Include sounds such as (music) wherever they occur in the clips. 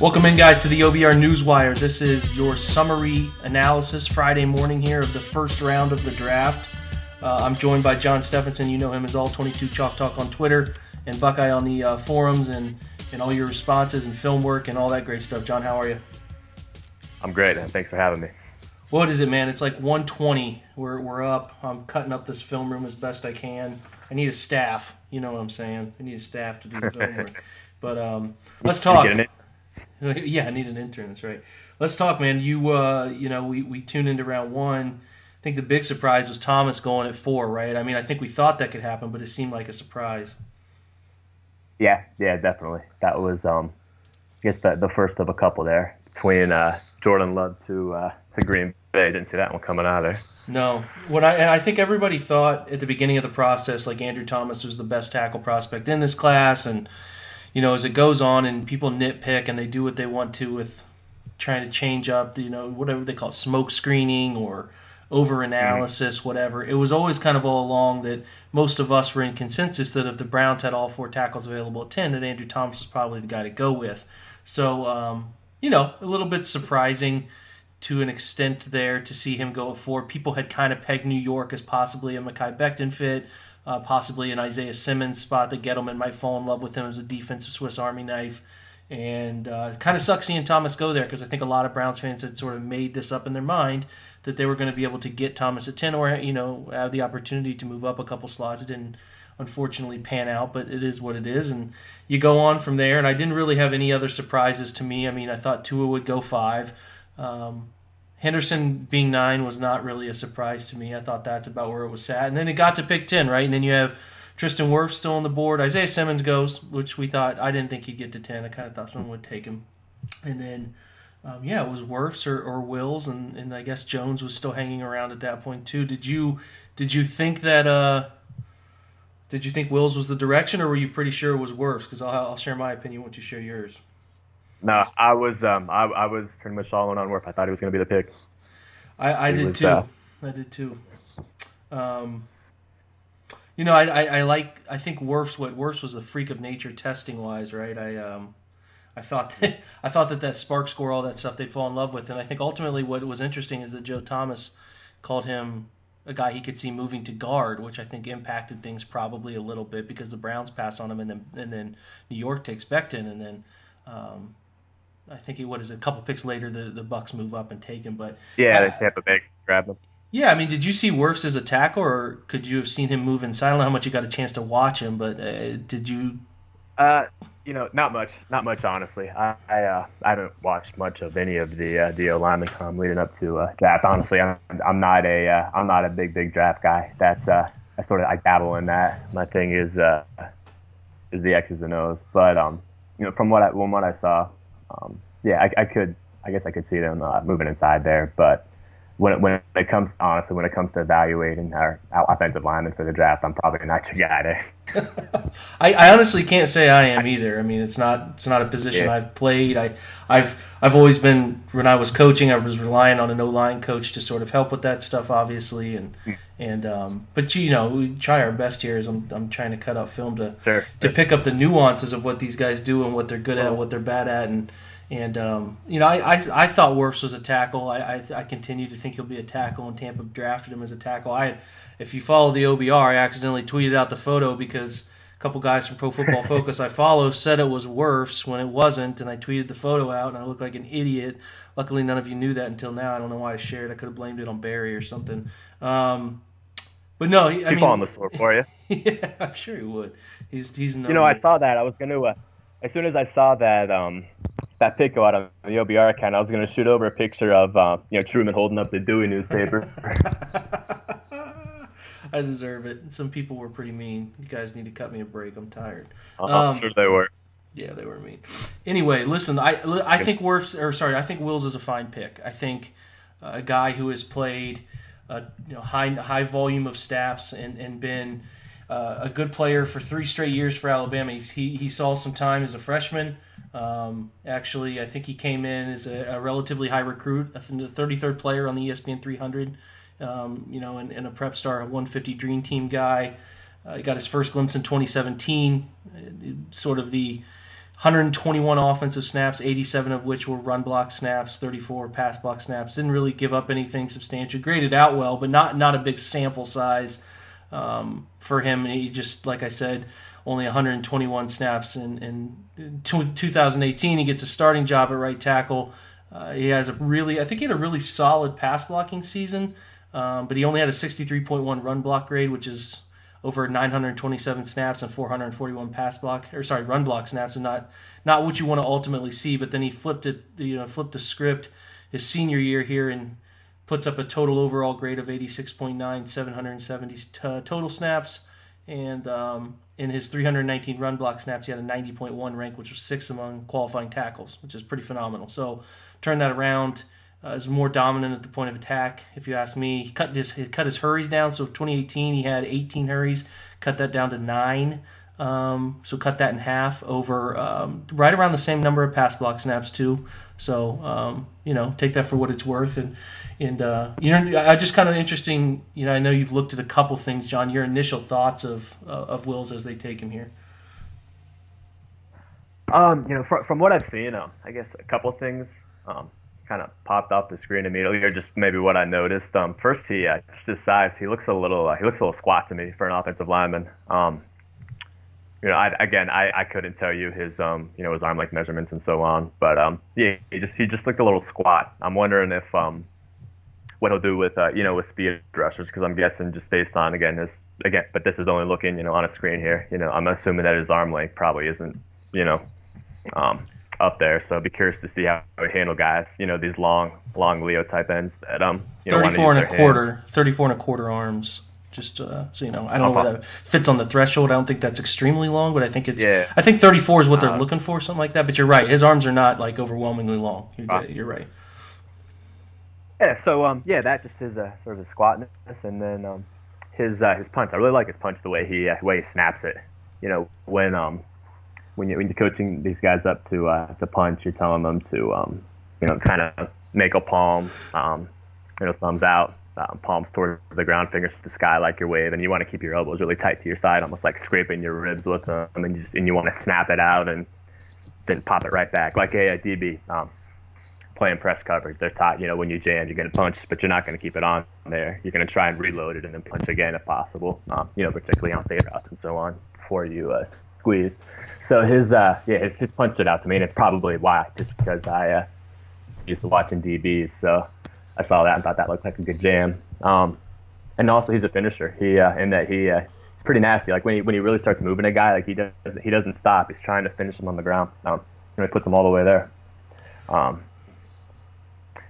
Welcome in, guys, to the OBR Newswire. This is your summary analysis Friday morning here of the first round of the draft. Uh, I'm joined by John Stephenson. You know him as All22 Chalk Talk on Twitter and Buckeye on the uh, forums and, and all your responses and film work and all that great stuff. John, how are you? I'm great, and thanks for having me. What is it, man? It's like 120. We're, we're up. I'm cutting up this film room as best I can. I need a staff. You know what I'm saying? I need a staff to do the film (laughs) work. But um, let's talk. (laughs) yeah, I need an intern. That's right. Let's talk, man. You, uh, you know, we, we tuned into round one. I think the big surprise was Thomas going at four, right? I mean, I think we thought that could happen, but it seemed like a surprise. Yeah, yeah, definitely. That was, um, I guess, the, the first of a couple there between uh, Jordan Love to uh, to Green Bay. Didn't see that one coming either. No, what I and I think everybody thought at the beginning of the process, like Andrew Thomas was the best tackle prospect in this class, and you know, as it goes on and people nitpick and they do what they want to with trying to change up, you know, whatever they call it, smoke screening or over analysis, mm-hmm. whatever. It was always kind of all along that most of us were in consensus that if the Browns had all four tackles available at 10, that Andrew Thomas was probably the guy to go with. So, um, you know, a little bit surprising to an extent there to see him go at four. People had kind of pegged New York as possibly a Mekhi Becton fit uh, possibly an Isaiah Simmons spot that Gettleman might fall in love with him as a defensive Swiss Army knife. And uh, kind of sucks seeing Thomas go there because I think a lot of Browns fans had sort of made this up in their mind that they were going to be able to get Thomas at 10 or, you know, have the opportunity to move up a couple slots. It didn't unfortunately pan out, but it is what it is. And you go on from there. And I didn't really have any other surprises to me. I mean, I thought Tua would go five. Um, Henderson being nine was not really a surprise to me. I thought that's about where it was at. And then it got to pick 10, right? And then you have Tristan Wirfs still on the board. Isaiah Simmons goes, which we thought, I didn't think he'd get to 10. I kind of thought someone would take him. And then, um, yeah, it was Wirfs or, or Wills, and, and I guess Jones was still hanging around at that point too. Did you did you think that uh, did you think Wills was the direction, or were you pretty sure it was Wirfs? Because I'll, I'll share my opinion once you share yours. No, I was um I, I was pretty much all in on Wirf. I thought he was going to be the pick. I, I did was, too. Uh, I did too. Um, you know, I, I, I, like. I think Wirfs. What Wirfs was a freak of nature testing wise, right? I um, I thought (laughs) that, I thought that that SPARQ score, all that stuff, they'd fall in love with, and I think ultimately what was interesting is that Joe Thomas called him a guy he could see moving to guard, which I think impacted things probably a little bit because the Browns pass on him, and then and then New York takes Becton, and then um, I think he what is it, a couple picks later the the Bucks move up and take him. But yeah, uh, Tampa Bay grab him. Yeah, I mean, did you see Wirfs as a tackle, or could you have seen him move inside? I don't know how much you got a chance to watch him, but uh, did you? Uh, you know, not much, not much, honestly. I I, uh, I haven't watched much of any of the uh, the lineman come leading up to uh, draft. Honestly, I'm I'm not a uh, I'm not a big big draft guy. That's uh, I sort of I dabble in that. My thing is uh, is the X's and O's. But um, you know, from what I from what I saw, um, yeah, I, I, could. I guess I could see them uh, moving inside there, but when it, when it comes honestly when it comes to evaluating our offensive linemen for the draft, I'm probably not your guy there. (laughs) I, I, honestly can't say I am either. I mean, it's not it's not a position yeah. I've played. I I've I've always been when I was coaching, I was relying on an O line coach to sort of help with that stuff, obviously, and mm. and um, but you know we try our best here. As I'm I'm trying to cut out film to sure. to pick up the nuances of what these guys do and what they're good at, and what they're bad at, and and um, you know, I, I, I thought Wirfs was a tackle. I, I, I continue to think he'll be a tackle, and Tampa drafted him as a tackle. I if you follow the OBR, I accidentally tweeted out the photo because a couple guys from Pro Football (laughs) Focus I follow said it was Wirfs when it wasn't, and I tweeted the photo out, and I looked like an idiot. Luckily, none of you knew that until now. I don't know why I shared. I could have blamed it on Barry or something. Um, but no, I mean, on the floor for you. (laughs) yeah, I'm sure he would. He's he's no. You know, I saw that. I was gonna. Uh, as soon as I saw that um, that pic out on the OBR account, I was going to shoot over a picture of uh, you know Truman holding up the Dewey newspaper. (laughs) I deserve it. Some people were pretty mean. You guys need to cut me a break. I'm tired. Uh, I'm um, sure they were. Yeah, they were mean. Anyway, listen, I I think Wirfs or sorry, I think Wills is a fine pick. I think uh, a guy who has played a you know, high high volume of snaps and and been uh, a good player for three straight years for Alabama. He's, he he saw some time as a freshman. Um, actually, I think he came in as a, a relatively high recruit, the 33rd player on the ESPN 300. Um, you know, and, and, a prep star, a 150 Dream Team guy. Uh, he got his first glimpse in 2017, uh, sort of the 121 offensive snaps, 87 of which were run block snaps, 34 pass block snaps. Didn't really give up anything substantial. Graded out well, but not not a big sample size um, for him. He just, like I said, only 121 snaps. And in, in 2018, he gets a starting job at right tackle. Uh, he has a really, I think he had a really solid pass blocking season, um, but he only had a 63.1 run block grade, which is over 927 snaps and 441 pass block or sorry run block snaps and not not what you want to ultimately see but then he flipped it you know flipped the script his senior year here and puts up a total overall grade of 86.9 770 t- total snaps and um, in his 319 run block snaps he had a 90.1 rank which was sixth among qualifying tackles which is pretty phenomenal so turn that around uh, is more dominant at the point of attack. If you ask me, he cut his he cut his hurries down. So 2018 he had 18 hurries, cut that down to nine. Um, so cut that in half over um, right around the same number of pass block snaps too. So um, you know, take that for what it's worth. And and uh, you know, I just kind of interesting. You know, I know you've looked at a couple things, John. Your initial thoughts of uh, of Wills as they take him here. Um, you know, from, from what I've seen, um, I guess a couple things. Um, kind of popped off the screen immediately, or just maybe what I noticed. Um, first, he uh, just his size. He looks a little uh, he looks a little squat to me for an offensive lineman. Um, you know, I, again, I, I couldn't tell you his um, you know, his arm length measurements and so on, but um, yeah, he just he just looked a little squat. I'm wondering if um, what he'll do with uh, you know, with speed rushers, because I'm guessing just based on again this again, but this is only looking you know on a screen here. You know, I'm assuming that his arm length probably isn't you know, um, up there. So I'd be curious to see how we handle guys. You know, these long, long Leo type ends that um. You know, 34 and a quarter, hands. 34 and a quarter arms. Just uh, so you know, I don't know where that fits on the threshold. I don't think that's extremely long, but I think it's. Yeah. I think 34 is what they're uh, looking for, something like that. But you're right, his arms are not like overwhelmingly long. You're, uh, you're right. Yeah. So um, yeah, that just his uh, sort of his squatness, and then um, his uh, his punch. I really like his punch, the way he uh, way he snaps it. You know, when um when you when you're coaching these guys up to uh, to punch, you're telling them to um, you know kind of make a palm, um, you know, thumbs out, um, palms towards the ground, fingers to the sky like your wave, and You want to keep your elbows really tight to your side, almost like scraping your ribs with them, and you just and you want to snap it out and then pop it right back like a, DB. Um, playing press coverage, they're taught, you know, when you jam, you're going to punch, but you're not going to keep it on there. You're going to try and reload it and then punch again if possible, um, you know, particularly on fade routes and so on before you uh, squeeze. So his uh, yeah his, his punch stood out to me, and it's probably why just because I uh, used to watching DBs, so I saw that and thought that looked like a good jam. Um, and also he's a finisher. He uh, in that he uh, he's pretty nasty. Like when he when he really starts moving a guy, like he does he doesn't stop. He's trying to finish him on the ground. Um, you know, he puts him all the way there. Um,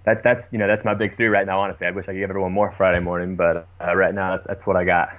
that that's you know that's my big three right now. Honestly, I wish I could give everyone more Friday morning, but uh, right now that's what I got.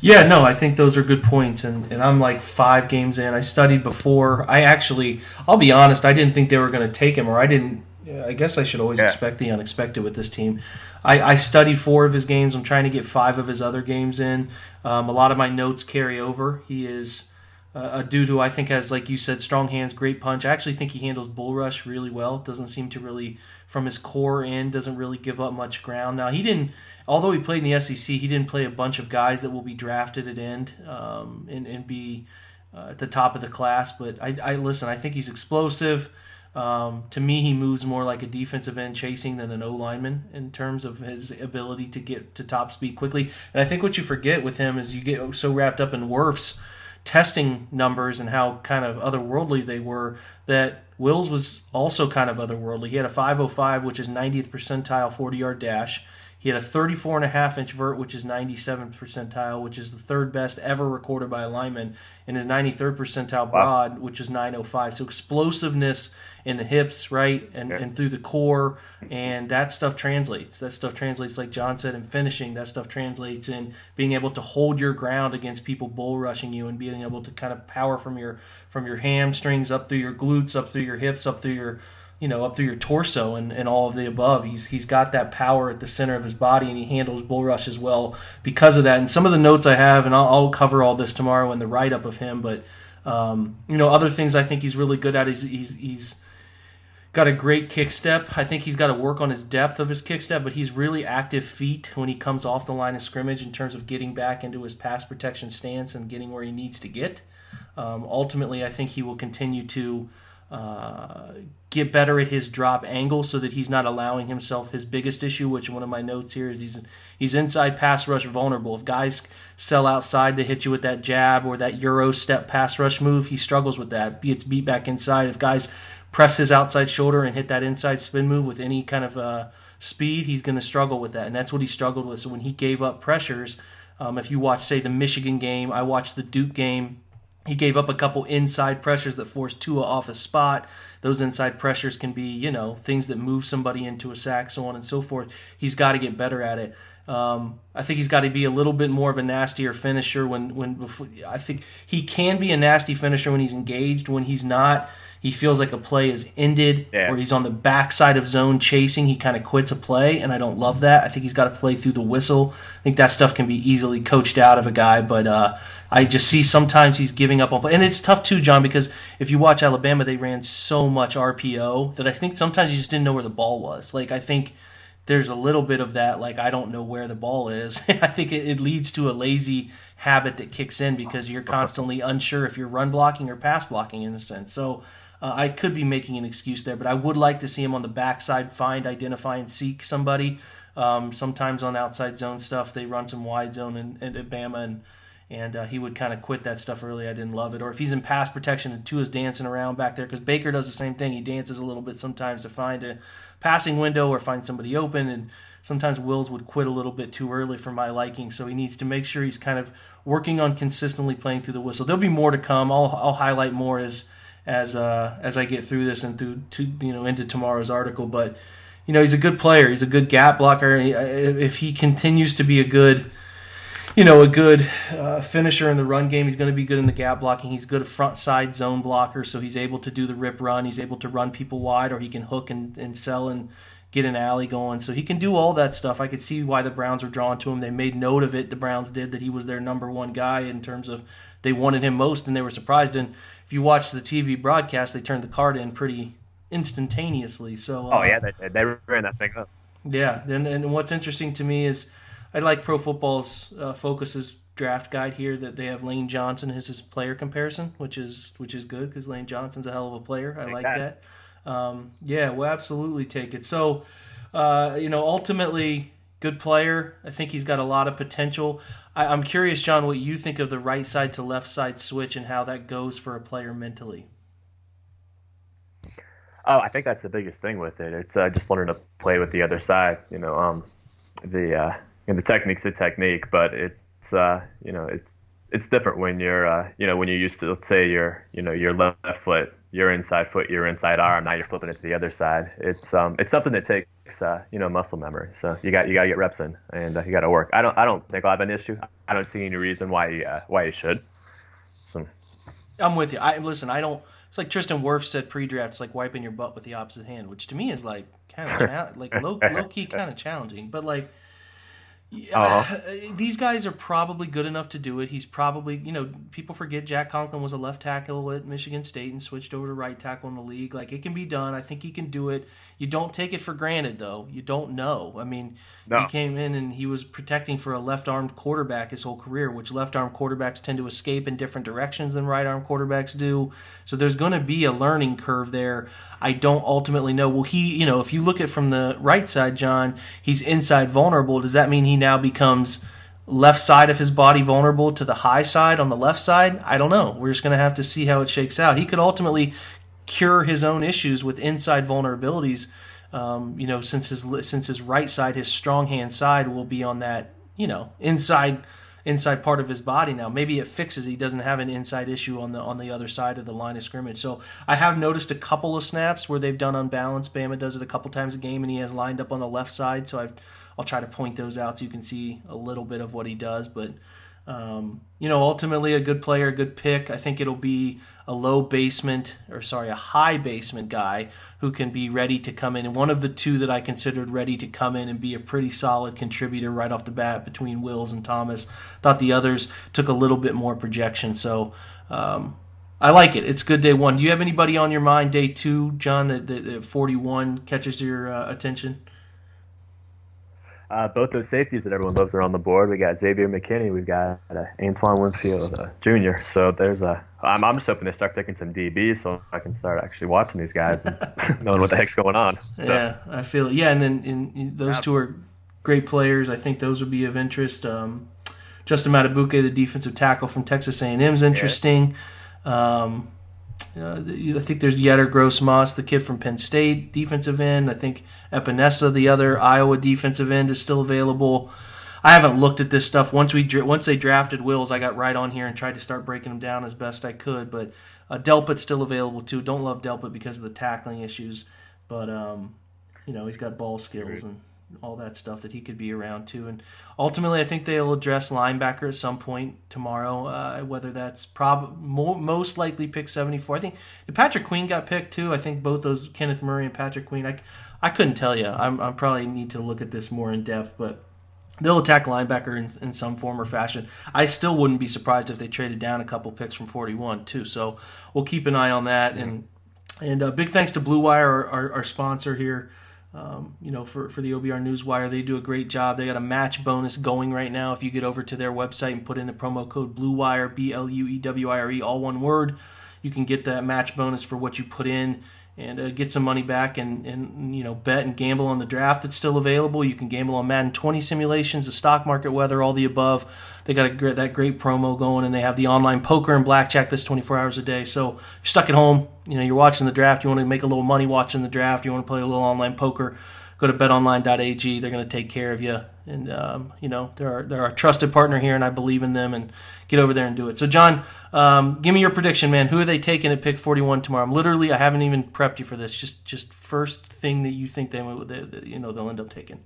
Yeah, no, I think those are good points, and, and I'm like five games in. I studied before. I actually, I'll be honest, I didn't think they were going to take him, or I didn't. I guess I should always yeah. expect the unexpected with this team. I, I, studied four of his games. I'm trying to get five of his other games in. Um, a lot of my notes carry over. He is uh, a dude who I think has, like you said, strong hands, great punch. I actually think he handles bull rush really well. Doesn't seem to really, from his core end, doesn't really give up much ground. Now he didn't although he played in the SEC, he didn't play a bunch of guys that will be drafted at end um, and, and be uh, at the top of the class. But I, I listen. I think he's explosive. Um, to me, he moves more like a defensive end chasing than an O lineman in terms of his ability to get to top speed quickly. And I think what you forget with him is you get so wrapped up in Wirfs testing numbers and how kind of otherworldly they were that Wills was also kind of otherworldly. He had a 505, which is 90th percentile 40 yard dash. He had a 34 and a half inch vert, which is 97th percentile, which is the third best ever recorded by a lineman, and his 93rd percentile broad, wow. which is 905. So explosiveness in the hips, right, and, yeah. and through the core, and that stuff translates. That stuff translates, like John said, in finishing. That stuff translates in being able to hold your ground against people bull rushing you, and being able to kind of power from your from your hamstrings up through your glutes, up through your hips, up through your you know, up through your torso and, and all of the above. He's he's got that power at the center of his body, and he handles bull rush as well because of that. And some of the notes I have, and I'll, I'll cover all this tomorrow in the write up of him. But um, you know, other things I think he's really good at. He's he's, he's got a great kick step. I think he's got to work on his depth of his kick step, but he's really active feet when he comes off the line of scrimmage in terms of getting back into his pass protection stance and getting where he needs to get. Um, ultimately, I think he will continue to uh, get better at his drop angle so that he's not allowing himself his biggest issue, which one of my notes here is he's he's inside pass rush vulnerable. If guys sell outside to hit you with that jab or that euro step pass rush move, he struggles with that. Gets beat back inside. If guys press his outside shoulder and hit that inside spin move with any kind of uh, speed, he's going to struggle with that, and that's what he struggled with. So when he gave up pressures, um, if you watch say the Michigan game, I watched the Duke game he gave up a couple inside pressures that forced Tua off his spot. Those inside pressures can be, you know, things that move somebody into a sack, so on and so forth. He's got to get better at it. Um, I think he's got to be a little bit more of a nastier finisher when when before, I think he can be a nasty finisher when he's engaged. When he's not, he feels like a play is ended yeah. or he's on the backside of zone chasing. He kind of quits a play, and I don't love that. I think he's got to play through the whistle. I think that stuff can be easily coached out of a guy, but uh, I just see sometimes he's giving up on play. And it's tough too, John, because if you watch Alabama, they ran so much RPO that I think sometimes you just didn't know where the ball was. Like, I think there's a little bit of that, like, I don't know where the ball is. (laughs) I think it, it leads to a lazy habit that kicks in because you're constantly unsure if you're run blocking or pass blocking in a sense. So, uh, I could be making an excuse there, but I would like to see him on the backside find, identify, and seek somebody. Um, sometimes on outside zone stuff, they run some wide zone in, in, in Bama, and and uh, he would kind of quit that stuff early. I didn't love it. Or if he's in pass protection and Tua's dancing around back there, because Baker does the same thing. He dances a little bit sometimes to find a passing window or find somebody open, and sometimes Wills would quit a little bit too early for my liking. So he needs to make sure he's kind of working on consistently playing through the whistle. There'll be more to come. I'll, I'll highlight more as as uh, as I get through this and through to you know into tomorrow's article. But you know he's a good player. He's a good gap blocker. If he continues to be a good you know a good uh, finisher in the run game, he's going to be good in the gap blocking. He's good a front side zone blocker, so he's able to do the rip run. He's able to run people wide, or he can hook and, and sell and get an alley going. So he can do all that stuff. I could see why the Browns were drawn to him. They made note of it. The Browns did that he was their number one guy in terms of they wanted him most, and they were surprised. And if you watch the TV broadcast, they turned the card in pretty instantaneously. So uh, oh yeah, they, they ran that thing up. Yeah, and and what's interesting to me is I like Pro Football's uh, focuses draft guide here that they have Lane Johnson as his player comparison, which is which is good because Lane Johnson's a hell of a player. I like that. Um, yeah, we'll absolutely take it. So, uh, you know, ultimately, good player. I think he's got a lot of potential. I, I'm curious, John, what you think of the right side to left side switch and how that goes for a player mentally. Oh, I think that's the biggest thing with it. It's uh, just learning to play with the other side. You know, um, the uh, and the technique's a technique, but it's uh, you know it's it's different when you're uh, you know when you're used to let's say your you know your left foot, your inside foot, your inside arm. Now you're flipping it to the other side. It's um it's something that takes uh, you know muscle memory. So you got you got to get reps in, and uh, you got to work. I don't I don't think I'll have an issue. I don't see any reason why you, uh, why you should. So. I'm with you. I listen. I don't. It's like Tristan Wirfs said pre-draft. It's like wiping your butt with the opposite hand, which to me is like kind of (laughs) like low low key kind of challenging. But like uh-huh. These guys are probably good enough to do it. He's probably, you know, people forget Jack Conklin was a left tackle at Michigan State and switched over to right tackle in the league. Like it can be done. I think he can do it. You don't take it for granted, though. You don't know. I mean, no. he came in and he was protecting for a left-armed quarterback his whole career, which left-arm quarterbacks tend to escape in different directions than right-arm quarterbacks do. So there's going to be a learning curve there. I don't ultimately know. Well, he, you know, if you look at from the right side, John, he's inside vulnerable. Does that mean he now becomes left side of his body vulnerable to the high side on the left side? I don't know. We're just going to have to see how it shakes out. He could ultimately cure his own issues with inside vulnerabilities Um, you know, since his since his right side, his strong hand side will be on that you know inside inside part of his body now. Maybe it fixes he doesn't have an inside issue on the on the other side of the line of scrimmage. So I have noticed a couple of snaps where they've done unbalanced. Bama does it a couple times a game, and he has lined up on the left side. So I've, I'll try to point those out so you can see a little bit of what he does. But um, you know, ultimately a good player, a good pick. I think it'll be a low basement, or sorry, a high basement guy who can be ready to come in. And one of the two that I considered ready to come in and be a pretty solid contributor right off the bat between Wills and Thomas. Thought the others took a little bit more projection. So um, I like it. It's good day one. Do you have anybody on your mind day two, John, that, that, that 41 catches your uh, attention? Uh, both those safeties that everyone loves are on the board. We got Xavier McKinney. We've got uh, Antoine Winfield uh, Jr. So there's a. I'm, I'm just hoping they start picking some DBs so I can start actually watching these guys and (laughs) (laughs) knowing what the heck's going on. So. Yeah, I feel it. Yeah, and then in, in those yeah. two are great players. I think those would be of interest. Um, Justin Madubuike, the defensive tackle from Texas A&M, is interesting. Yeah. Um, uh, I think there's Yetur Gross-Matos, the kid from Penn State, defensive end. I think Epenesa, the other Iowa defensive end, is still available. I haven't looked at this stuff. Once we once they drafted Wills, I got right on here and tried to start breaking them down as best I could. But uh, Delpit's still available too. Don't love Delpit because of the tackling issues, but um, you know he's got ball skills and all that stuff that he could be around too. And ultimately, I think they'll address linebacker at some point tomorrow. Uh, whether that's prob most likely pick seventy four. I think Patrick Queen got picked too. I think both those Kenneth Murray and Patrick Queen. I, I couldn't tell you. I'm I probably need to look at this more in depth, but. They'll attack linebacker in, in some form or fashion. I still wouldn't be surprised if they traded down a couple picks from 41 too. So we'll keep an eye on that. And and uh, big thanks to Blue Wire, our, our, our sponsor here um, you know, for, for the OBR Newswire. They do a great job. They got a match bonus going right now. If you get over to their website and put in the promo code BlueWire, B L U E W I R E, all one word, you can get that match bonus for what you put in and uh, get some money back and, and you know bet and gamble on the draft that's still available. You can gamble on Madden 20 simulations, the stock market, weather, all the above. They got a great, that great promo going, and they have the online poker and blackjack that's 24 hours a day. So you're stuck at home, you know, you're watching the draft. You want to make a little money watching the draft. You want to play a little online poker. Go to betonline.ag. They're going to take care of you and um, you know they're they're a trusted partner here, and I believe in them. And get over there and do it. So, John, um, give me your prediction, man. Who are they taking at pick forty one tomorrow? I'm literally, I haven't even prepped you for this. Just just first thing that you think they, they, they you know they'll end up taking.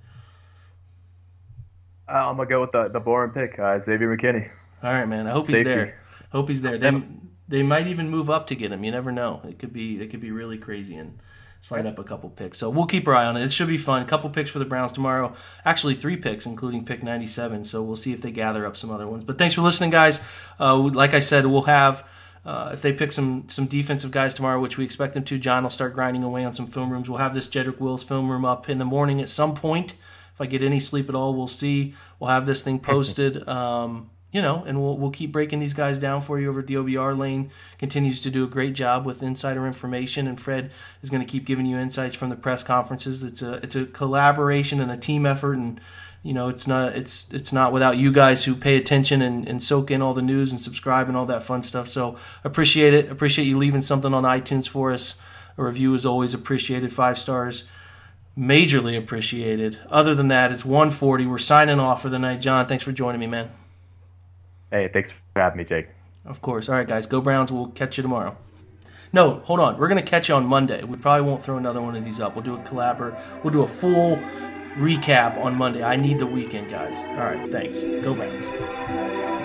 Uh, I'm gonna go with the the boring pick, uh, Xavier McKinney. All right, man. I hope Safety. he's there. Hope he's there. They they might even move up to get him. You never know. It could be it could be really crazy and slide up a couple picks. So we'll keep our eye on it. It should be fun. Couple picks for the Browns tomorrow. Actually, three picks, including pick 97. So we'll see if they gather up some other ones. But thanks for listening, guys. Uh, like I said, we'll have. Uh, if they pick some some defensive guys tomorrow, which we expect them to, John will start grinding away on some film rooms. We'll have this Jedrick Wills film room up in the morning at some point. If I get any sleep at all, we'll see. We'll have this thing posted. Um, you know, and we'll we'll keep breaking these guys down for you over at the OBR lane. Continues to do a great job with insider information, and Fred is going to keep giving you insights from the press conferences. It's a it's a collaboration and a team effort, and you know it's not it's it's not without you guys who pay attention and, and soak in all the news and subscribe and all that fun stuff. So appreciate it. Appreciate you leaving something on iTunes for us. A review is always appreciated. Five stars majorly appreciated. Other than that, it's 140. We're signing off for the night. John, thanks for joining me, man. Hey, thanks for having me, Jake. Of course. All right, guys. Go Browns. We'll catch you tomorrow. No, hold on. We're to catch you on Monday. We probably won't throw another one of these up. We'll do a collabor. We'll do a full recap on Monday. I need the weekend, guys. All right. Thanks. Go Browns.